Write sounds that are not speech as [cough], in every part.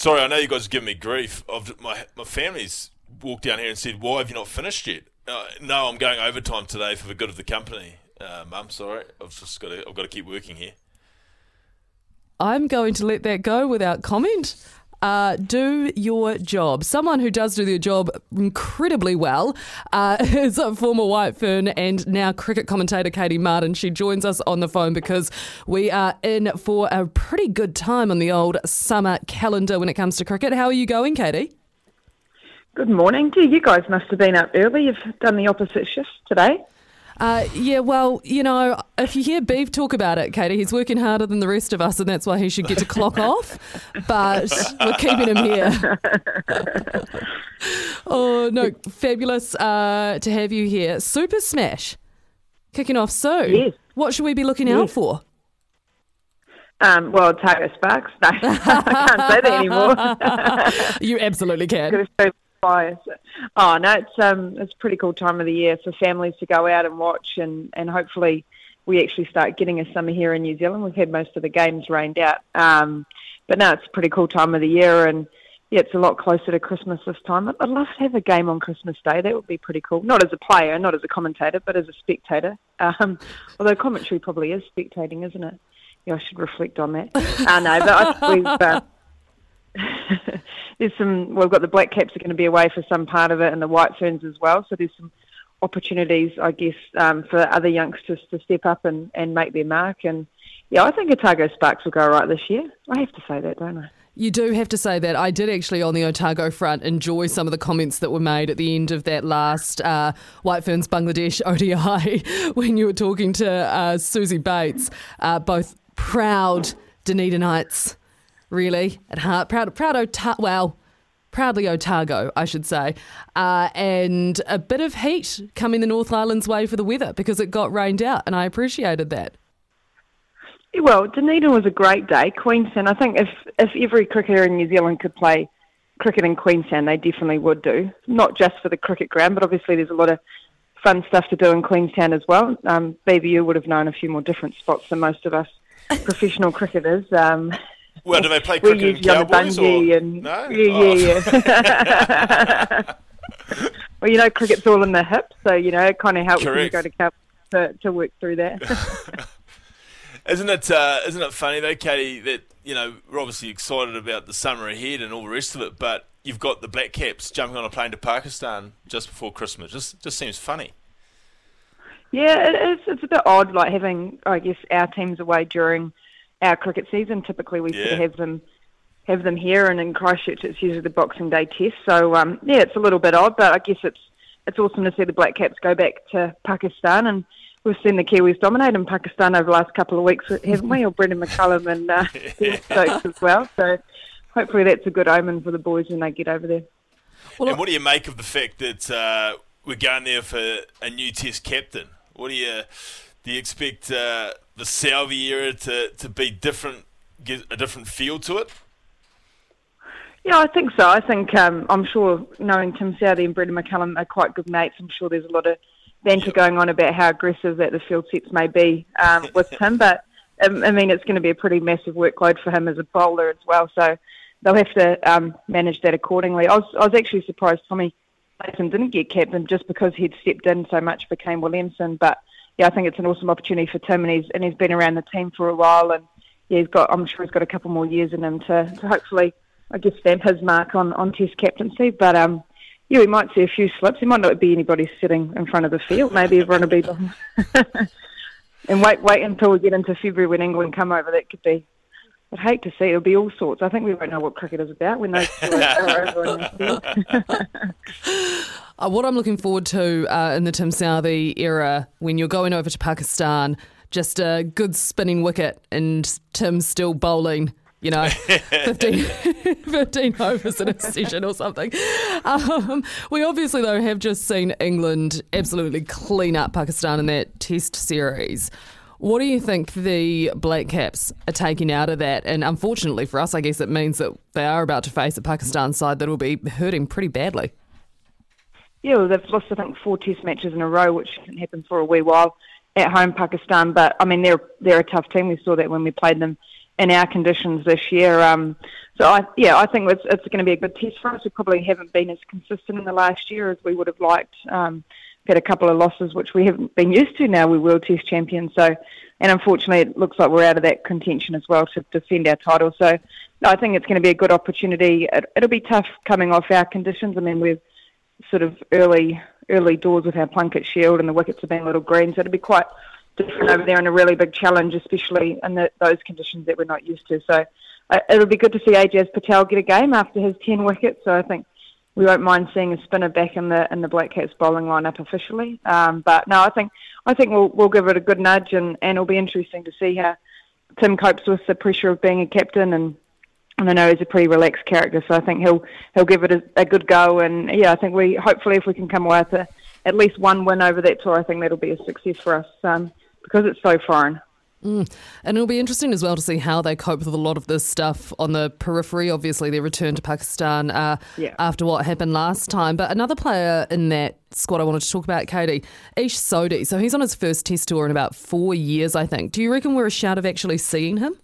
Sorry, I know you guys are giving me grief. I've, my my family's walked down here and said, "Why have you not finished yet?" Uh, no, I'm going overtime today for the good of the company. Uh, Mum, sorry, I've just got to I've got to keep working here. I'm going to let that go without comment. Uh, do your job. Someone who does do their job incredibly well uh, [laughs] is a former White Fern and now cricket commentator Katie Martin. She joins us on the phone because we are in for a pretty good time on the old summer calendar when it comes to cricket. How are you going, Katie? Good morning. Gee, you guys must have been up early. You've done the opposite shift today. Uh, yeah, well, you know, if you hear Beef talk about it, Katie, he's working harder than the rest of us, and that's why he should get to clock [laughs] off. But we're keeping him here. [laughs] oh, no, fabulous uh, to have you here. Super Smash kicking off soon. Yes. What should we be looking out for? Um, well, Tiger Sparks. No, [laughs] I can't say that anymore. You absolutely can. Bias. Oh no, it's um, it's a pretty cool time of the year for families to go out and watch, and and hopefully we actually start getting a summer here in New Zealand. We've had most of the games rained out, um, but no, it's a pretty cool time of the year, and yeah, it's a lot closer to Christmas this time. I'd I'd love to have a game on Christmas Day. That would be pretty cool. Not as a player, not as a commentator, but as a spectator. [laughs] Um, although commentary probably is spectating, isn't it? Yeah, I should reflect on that. [laughs] uh, no, but I, we've. Uh, [laughs] there's some. We've got the Black Caps are going to be away for some part of it, and the White Ferns as well. So there's some opportunities, I guess, um, for other youngsters to step up and, and make their mark. And yeah, I think Otago Sparks will go right this year. I have to say that, don't I? You do have to say that. I did actually, on the Otago front, enjoy some of the comments that were made at the end of that last uh, White Ferns Bangladesh [laughs] ODI [laughs] when you were talking to uh, Suzie Bates. Uh, both proud Dunedinites, really, at heart. Proud, proud Otago, well, proudly Otago, I should say. Uh, and a bit of heat coming the North Island's way for the weather because it got rained out, and I appreciated that. Well, Dunedin was a great day. Queenstown, I think if if every cricketer in New Zealand could play cricket in Queenstown, they definitely would do. Not just for the cricket ground, but obviously there's a lot of fun stuff to do in Queenstown as well. Um, BBU would have known a few more different spots than most of us [laughs] professional cricketers. Um, Well, do they play cricket the Cowboys or and no? yeah, Oh. yeah, yeah. [laughs] well, you know, cricket's all in the hips, so you know it kind of helps when you go to Cowboys to, to work through that. [laughs] [laughs] Isn't it? Uh, isn't it funny though, Katie? That you know we're obviously excited about the summer ahead and all the rest of it, but you've got the Black Caps jumping on a plane to Pakistan just before Christmas. Just just seems funny. Yeah, it is. It's a bit odd, like having, I guess, our teams away during our cricket season. Typically, we sort of have them have them here, and in Christchurch, it's usually the Boxing Day Test. So, um, yeah, it's a little bit odd, but I guess it's it's awesome to see the Black Caps go back to Pakistan, and we've seen the Kiwis dominate in Pakistan over the last couple of weeks, haven't we? Or Brendon McCullum and uh, [laughs] Steve Stokes as well. So, hopefully, that's a good omen for the boys when they get over there. Well, and what do you make of the fact that uh, we're going there for a new Test captain? What do you do? You expect uh, the Southee era to, to be different, get a different feel to it? Yeah, I think so. I think um, I'm sure knowing Tim Southee and Brendon McCullum are quite good mates. I'm sure there's a lot of banter going on about how aggressive that the field sets may be um, with [laughs] Tim. But um, I mean, it's going to be a pretty massive workload for him as a bowler as well. So they'll have to um, manage that accordingly. I was, I was actually surprised Tommy Latham didn't get captain just because he'd stepped in so much for Kane Williamson. But yeah, I think it's an awesome opportunity for Tim, and he's and he's been around the team for a while, and yeah, he's got. I'm sure he's got a couple more years in him to, to hopefully, I guess, stamp his mark on on Test captaincy. But um, yeah, we might see a few slips. There might not be anybody sitting in front of the field. Maybe everyone will be [laughs] [laughs] and wait, wait until we get into February when England come over. That could be. I'd hate to see it. It'll be all sorts. I think we won't know what cricket is about when those two are are over on the field. Uh, what I'm looking forward to uh, in the Tim Southee era, when you're going over to Pakistan, just a good spinning wicket and Tim still bowling, you know, [laughs] 15, [laughs] 15 overs in a session or something. Um, we obviously, though, have just seen England absolutely clean up Pakistan in that test series. What do you think the Black Caps are taking out of that? And unfortunately for us, I guess it means that they are about to face a Pakistan side that will be hurting pretty badly. Yeah, well, they've lost I think four Test matches in a row, which can happen for a wee while at home Pakistan. But I mean, they're they're a tough team. We saw that when we played them in our conditions this year. Um, so I, yeah, I think it's, it's going to be a good test for us. We probably haven't been as consistent in the last year as we would have liked. Um, had a couple of losses which we haven't been used to now. We're World Test champions, so and unfortunately it looks like we're out of that contention as well to defend our title. So I think it's going to be a good opportunity. It, it'll be tough coming off our conditions. I mean we're sort of early early doors with our Plunket Shield and the wickets have been a little green, so it'll be quite different over there and a really big challenge, especially in the, those conditions that we're not used to. So uh, it'll be good to see Ajaz Patel get a game after his 10 wickets. So I think we won't mind seeing a spinner back in the in the Black Caps bowling lineup officially. Um, but no, I think I think we'll we'll give it a good nudge, and, and it'll be interesting to see how Tim copes with the pressure of being a captain. And, and I know he's a pretty relaxed character, so I think he'll he'll give it a, a good go. And yeah, I think we hopefully if we can come away with a, at least one win over that tour, I think that'll be a success for us um, because it's so foreign. Mm. And it'll be interesting as well to see how they cope with a lot of this stuff on the periphery. Obviously, their return to Pakistan uh, yeah. after what happened last time. But another player in that squad I wanted to talk about, Katie, Ish Sodhi. So he's on his first test tour in about four years, I think. Do you reckon we're a shout of actually seeing him?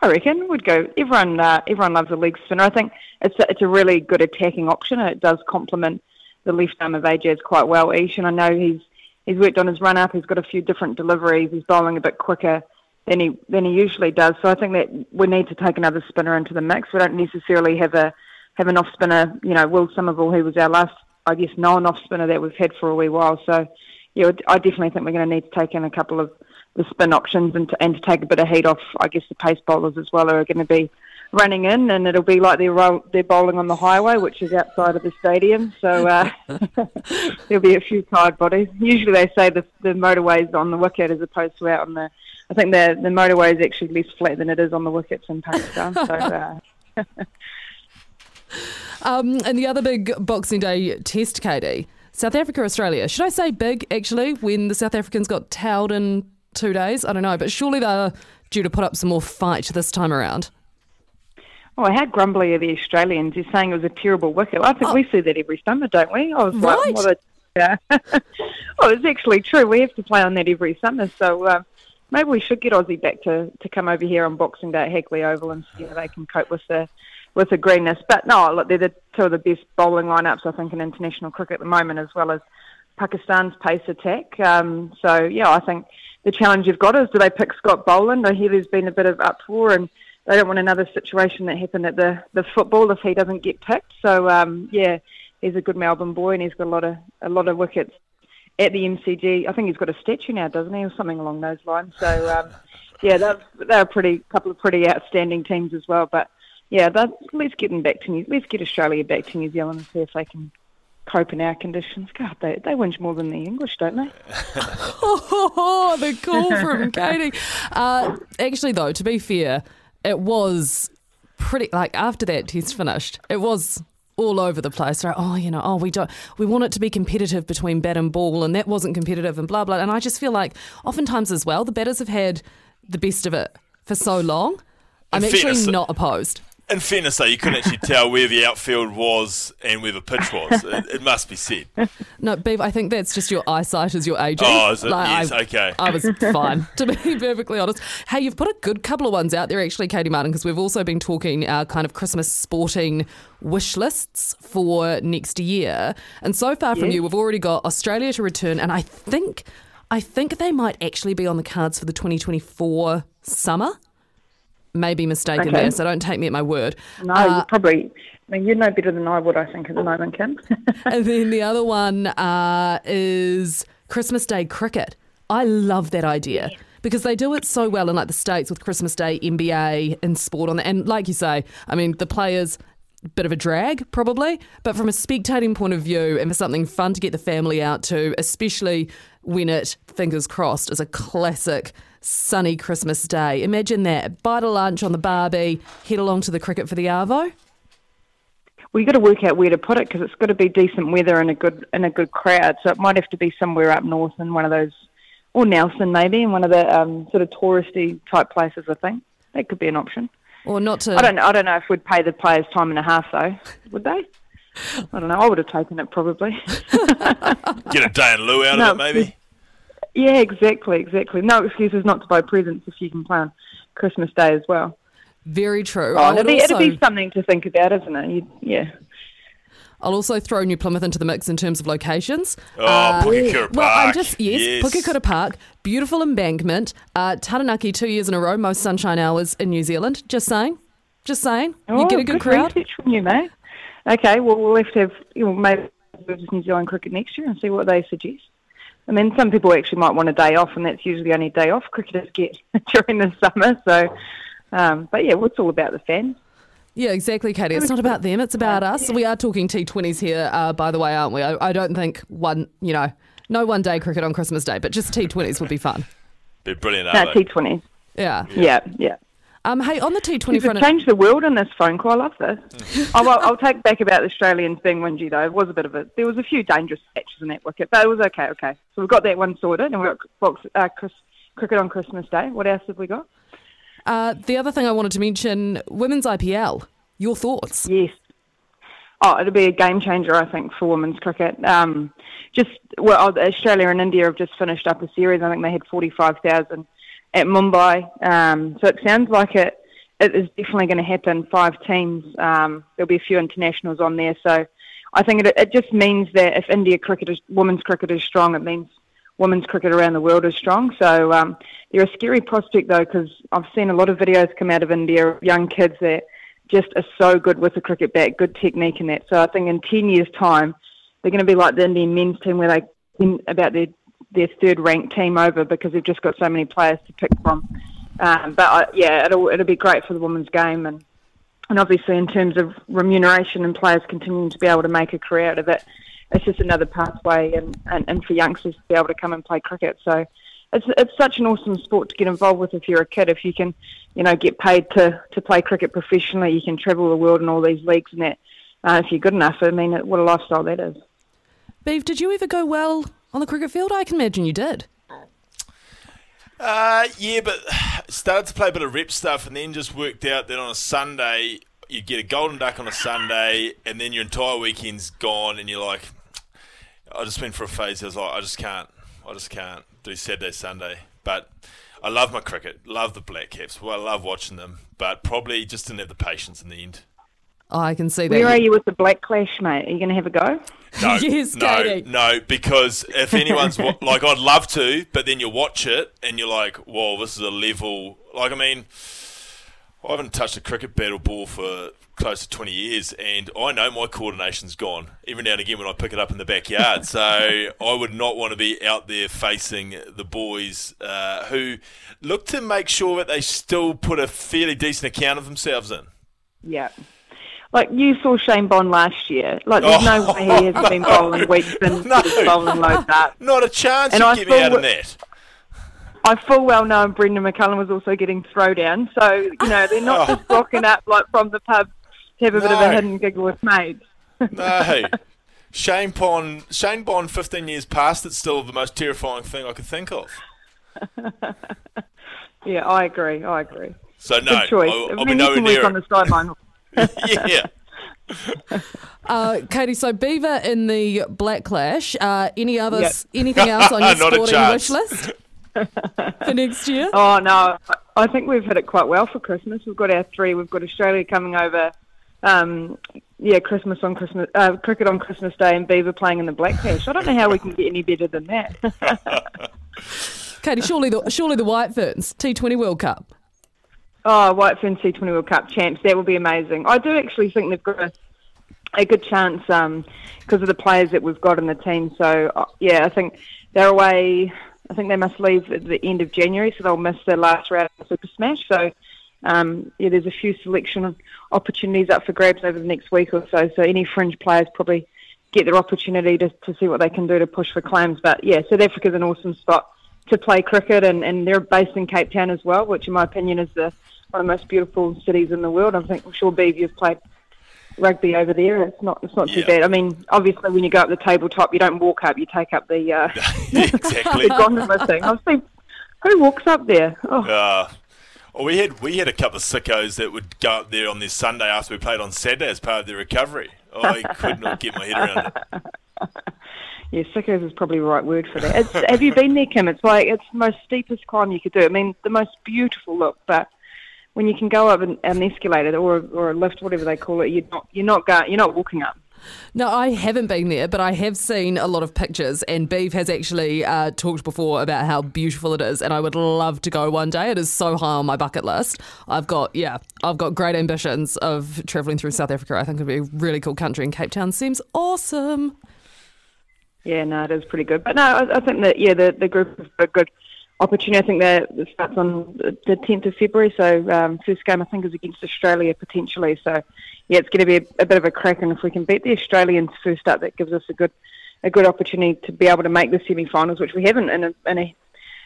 I reckon we'd go. Everyone, uh, everyone loves a leg spinner. I think it's a, it's a really good attacking option, and it does complement the left arm of Ajaz quite well. Ish, and I know he's he's worked on his run up. He's got a few different deliveries. He's bowling a bit quicker than he than he usually does. So I think that we need to take another spinner into the mix. We don't necessarily have a have an off spinner. You know, Will Somerville, who was our last, I guess, known off spinner that we've had for a wee while. So yeah, I definitely think we're going to need to take in a couple of the spin options and to, and to take a bit of heat off. I guess the pace bowlers as well who are going to be running in, and it'll be like they're they're bowling on the highway, which is outside of the stadium. So uh, [laughs] there'll be a few tired bodies. Usually they say the the motorway's on the wicket as opposed to out on the. I think the the motorway is actually less flat than it is on the wickets in Pakistan. so. Uh, [laughs] um, and the other big Boxing Day test, Katie, South Africa, Australia. Should I say big, actually, when the South Africans got towed in two days? I don't know, but surely they're due to put up some more fight this time around. Oh, how grumbly are the Australians? You're saying it was a terrible wicket. I think oh. we see that every summer, don't we? I was right. like, what a. yeah. [laughs] well, it's actually true. We have to play on that every summer. So uh, maybe we should get Aussie back to, to come over here on Boxing Day at Hagley Oval and see how they can cope with the with the greenness. But no, look, they're the two of the best bowling lineups I think in international cricket at the moment, as well as Pakistan's pace attack. Um, so yeah, I think the challenge you've got is do they pick Scott Boland? I hear there's been a bit of uproar and they don't want another situation that happened at the the football if he doesn't get picked. So um, yeah, he's a good Melbourne boy and he's got a lot of a lot of wickets at the MCG. I think he's got a statue now, doesn't he, or something along those lines. So um, yeah, they're they're a pretty couple of pretty outstanding teams as well. But yeah, let's get them back to New let's get Australia back to New Zealand and see if they can cope in our conditions. God, they they whinge more than the English, don't they? [laughs] oh, the call from Katie. Uh, actually, though, to be fair, it was pretty like after that test finished, it was all over the place. Right? Oh, you know, oh, we don't, we want it to be competitive between bat and ball, and that wasn't competitive, and blah blah. And I just feel like oftentimes as well, the batters have had the best of it for so long. I'm actually not opposed in fairness, though, you couldn't actually tell where the outfield was and where the pitch was. It, [laughs] it must be said. No, Beav, I think that's just your eyesight as you're aging. Oh, is it? Like, yes, I, okay. I was [laughs] fine, to be perfectly honest. Hey, you've put a good couple of ones out there, actually, Katie Martin, because we've also been talking our kind of Christmas sporting wish lists for next year. And so far from you, we've already got Australia to return, and I think, I think they might actually be on the cards for the 2024 summer may be mistaken okay. there, so don't take me at my word. No, uh, you probably. I mean, you know better than I would, I think, at the moment, Kim. [laughs] and then the other one uh, is Christmas Day cricket. I love that idea. Because they do it so well in like the states with Christmas Day, NBA, and sport on that. And like you say, I mean, the players bit of a drag, probably. But from a spectating point of view, and for something fun to get the family out to, especially when it, fingers crossed, is a classic sunny Christmas day. Imagine that. Bite a lunch on the barbie, head along to the cricket for the Arvo. Well, you've got to work out where to put it because it's got to be decent weather and a good and a good crowd. So it might have to be somewhere up north in one of those, or Nelson maybe, in one of the um, sort of touristy type places. I think that could be an option. Or not to. I don't. I don't know if we'd pay the players time and a half though. Would they? I don't know. I would have taken it probably. [laughs] Get a day in lieu out no, of it, maybe. Yeah, exactly, exactly. No excuses not to buy presents if you can plan Christmas Day as well. Very true. Oh, it'd, would be, it'd also- be something to think about, isn't it? You, yeah. I'll also throw New Plymouth into the mix in terms of locations. Oh, Uh, Pukekura Park. Well, I'm just yes, Yes. Pukekura Park, beautiful embankment. Uh, Taranaki, two years in a row, most sunshine hours in New Zealand. Just saying, just saying. you Oh, get a good, crowd. research from you, mate. Okay, well, we'll have to have, you know, maybe versus New Zealand cricket next year and see what they suggest. I mean, some people actually might want a day off, and that's usually the only day off cricketers get [laughs] during the summer. So, um, but yeah, well, it's all about the fans. Yeah, exactly, Katie. It's not about them; it's about us. We are talking T20s here, uh, by the way, aren't we? I, I don't think one, you know, no one day cricket on Christmas Day, but just T20s would be fun. Be brilliant, No, aren't they? T20s. Yeah. Yeah, yeah. Um. Hey, on the T20 You've front. changed the world in this phone call. I love this. [laughs] oh, well, I'll take back about the Australians being whingy though. It was a bit of a. There was a few dangerous catches in that wicket, but it was okay. Okay, so we've got that one sorted, and we've got box, uh, Chris, cricket on Christmas Day. What else have we got? Uh, the other thing I wanted to mention: women's IPL. Your thoughts? Yes. Oh, it'll be a game changer, I think, for women's cricket. Um, just well, Australia and India have just finished up a series. I think they had forty-five thousand at Mumbai. Um, so it sounds like it. It is definitely going to happen. Five teams. Um, there'll be a few internationals on there. So I think it, it just means that if India cricket is women's cricket is strong, it means women's cricket around the world is strong. So um, they're a scary prospect though, because I've seen a lot of videos come out of India of young kids that just are so good with the cricket bat, good technique in that. So I think in 10 years' time, they're going to be like the Indian men's team where they about their, their third ranked team over because they've just got so many players to pick from. Um, but I, yeah, it'll, it'll be great for the women's game. And, and obviously, in terms of remuneration and players continuing to be able to make a career out of it, it's just another pathway and, and, and for youngsters to be able to come and play cricket. So it's it's such an awesome sport to get involved with if you're a kid. If you can, you know, get paid to, to play cricket professionally, you can travel the world in all these leagues and that. Uh, if you're good enough, I mean, what a lifestyle that is. Beeve, did you ever go well on the cricket field? I can imagine you did. Uh, yeah, but started to play a bit of rep stuff and then just worked out that on a Sunday you get a golden duck on a Sunday and then your entire weekend's gone and you're like, I just went for a phase. I was like, I just can't, I just can't do Saturday, Sunday. But I love my cricket, love the Black Caps. Well, I love watching them, but probably just didn't have the patience in the end. Oh, I can see that. Where are you with the Black Clash, mate? Are you going to have a go? No, [laughs] Yes, no, Katie. no, because if anyone's wa- [laughs] like, I'd love to, but then you watch it and you're like, whoa, this is a level. Like, I mean, I haven't touched a cricket bat or ball for close to 20 years, and I know my coordination's gone every now and again when I pick it up in the backyard. so [laughs] I would not want to be out there facing the boys uh, who look to make sure that they still put a fairly decent account of themselves in. Yeah. Like you saw Shane Bond last year. Like there's no Oh, way he hasn't been [laughs] bowling weeks spin, No. bowling low dart. Not a chance And you I get me out of that. I full well know Brendon McCullum was also getting throwdown, so you know they're not [laughs] Oh. just rocking up like from the pub to have a bit of a No. hidden giggle with mates. No. Shane Bond, Shane Bond, 15 years past, it's still the most terrifying thing I could think of. [laughs] Yeah, I agree. I agree. So, no, Good choice. I'll, I'll be nowhere near on the sideline. [laughs] yeah. [laughs] Uh, Katie, so Beaver in the Black Clash. Uh, any others? Yep. Anything else on [laughs] your sporting wish list for next year? Oh no, I think we've hit it quite well for Christmas. We've got our three. We've got Australia coming over. Um, yeah, Christmas on Christmas, uh, cricket on Christmas Day, and Beaver playing in the Black Clash. I don't know how we can get any better than that. Katie, surely the surely the White Ferns T20 World Cup. Oh, White Fern T20 World Cup champs. That will be amazing. I do actually think they've got a, a good chance because of the players that we've got in the team. So uh, yeah, I think they're away. I think they must leave at the end of January, so they'll miss their last round of Super Smash. So um, yeah, there's a few selection opportunities up for grabs over the next week or so. So any fringe players probably get their opportunity to, to see what they can do to push for claims. But yeah, South Africa's an awesome spot to play cricket, and, and they're based in Cape Town as well, which in my opinion is the one of the most beautiful cities in the world. I think I'm sure Beav, you've played rugby over there. It's not it's not too Yeah. bad. I mean, obviously when you go up the tabletop, you don't walk up, you take up the uh, [laughs] exactly. [laughs] the gondola thing. I've seen who walks up there. Oh, Uh, well, we had we had a couple of sickos that would go up there on this Sunday after we played on Saturday as part of their recovery. I could not get my head around it. [laughs] yeah, sickos is probably the right word for that. It's, have you been there, Kim? It's like it's the most steepest climb you could do. I mean, the most beautiful look, but when you can go up an, an escalator or or a lift, whatever they call it, you're not you're not going, you're not walking up. No, I haven't been there, but I have seen a lot of pictures, and Beeve has actually uh, talked before about how beautiful it is, and I would love to go one day. It is so high on my bucket list. I've got, yeah, I've got great ambitions of travelling through South Africa. I think it'd be a really cool country, and Cape Town seems awesome. Yeah, no, it is pretty good. But no, I, I think that yeah, the the group is a good opportunity. I think that starts on the 10th of February, so um, first game I think is against Australia potentially. So yeah, it's going to be a, a bit of a crack, and if we can beat the Australians first up, that gives us a good a good opportunity to be able to make the semi-finals, which we haven't in a in a,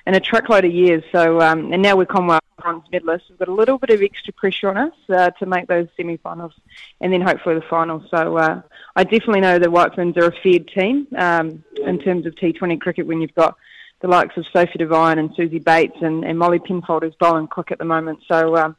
in a truckload of years. So um, and now we're Commonwealth bronze medalists. We've got a little bit of extra pressure on us uh, to make those semi-finals, and then hopefully the finals. So uh, I definitely know the White Ferns are a feared team um, in terms of T20 cricket when you've got the likes of Sophie Devine and Suzie Bates and, and Molly Penfold is bowling quick at the moment. So um,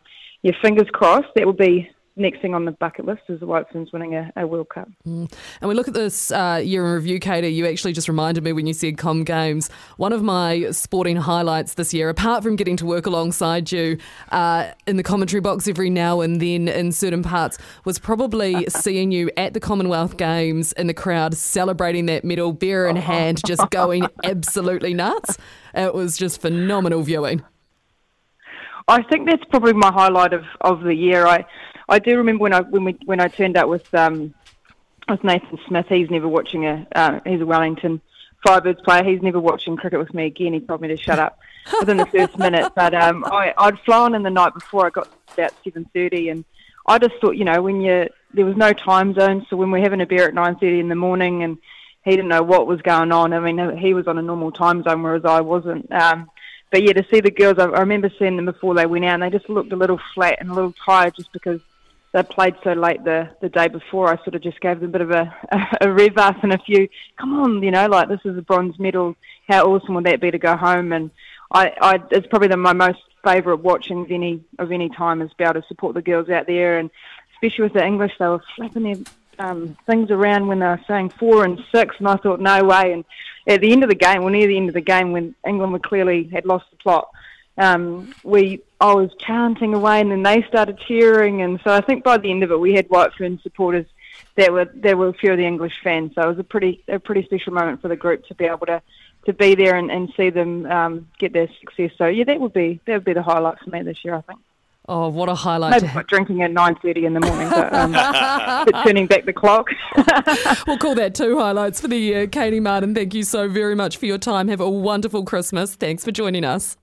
fingers crossed. That will be next thing on the bucket list is the White Ferns winning a, a World Cup. Mm. And we look at this uh, year in review, Katie. You actually just reminded me when you said Com Games. One of my sporting highlights this year, apart from getting to work alongside you uh, in the commentary box every now and then in certain parts, was probably [laughs] seeing you at the Commonwealth Games in the crowd celebrating that medal, beer in hand, just [laughs] going absolutely nuts. It was just phenomenal viewing. I think that's probably my highlight of, of the year. I I do remember when I when we when I turned up with um, with Nathan Smith. He's never watching a uh, he's a Wellington Firebirds player. He's never watching cricket with me again. He told me to shut up [laughs] within the first minute. But um, I, I'd flown in the night before. I got about seven thirty, and I just thought, you know, when you there was no time zone, so when we're having a beer at nine thirty in the morning, and he didn't know what was going on. I mean, he was on a normal time zone, whereas I wasn't. Um, but yeah, to see the girls, I, I remember seeing them before they went out, and they just looked a little flat and a little tired, just because they played so late the the day before. I sort of just gave them a bit of a a, [laughs] a rev up and a few. Come on, you know, like this is a bronze medal. How awesome would that be to go home? And I, I it's probably the, my most favourite watching of any of any time is be able to support the girls out there, and especially with the English, they were flapping their um, things around when they were saying four and six, and I thought no way. And at the end of the game, well, near the end of the game, when England were clearly had lost the plot um, we I was chanting away, and then they started cheering, and so I think by the end of it, we had White Fern supporters that were there were a few of the English fans. So it was a pretty a pretty special moment for the group to be able to to be there and, and see them um, get their success. So yeah, that would be that would be the highlight for me this year, I think. Oh, what a highlight! Maybe drinking at nine thirty in the morning, but, um, [laughs] but turning back the clock. [laughs] we'll call that two highlights for the year. Katie Martin, thank you so very much for your time. Have a wonderful Christmas. Thanks for joining us.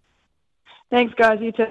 Thanks, guys. You too.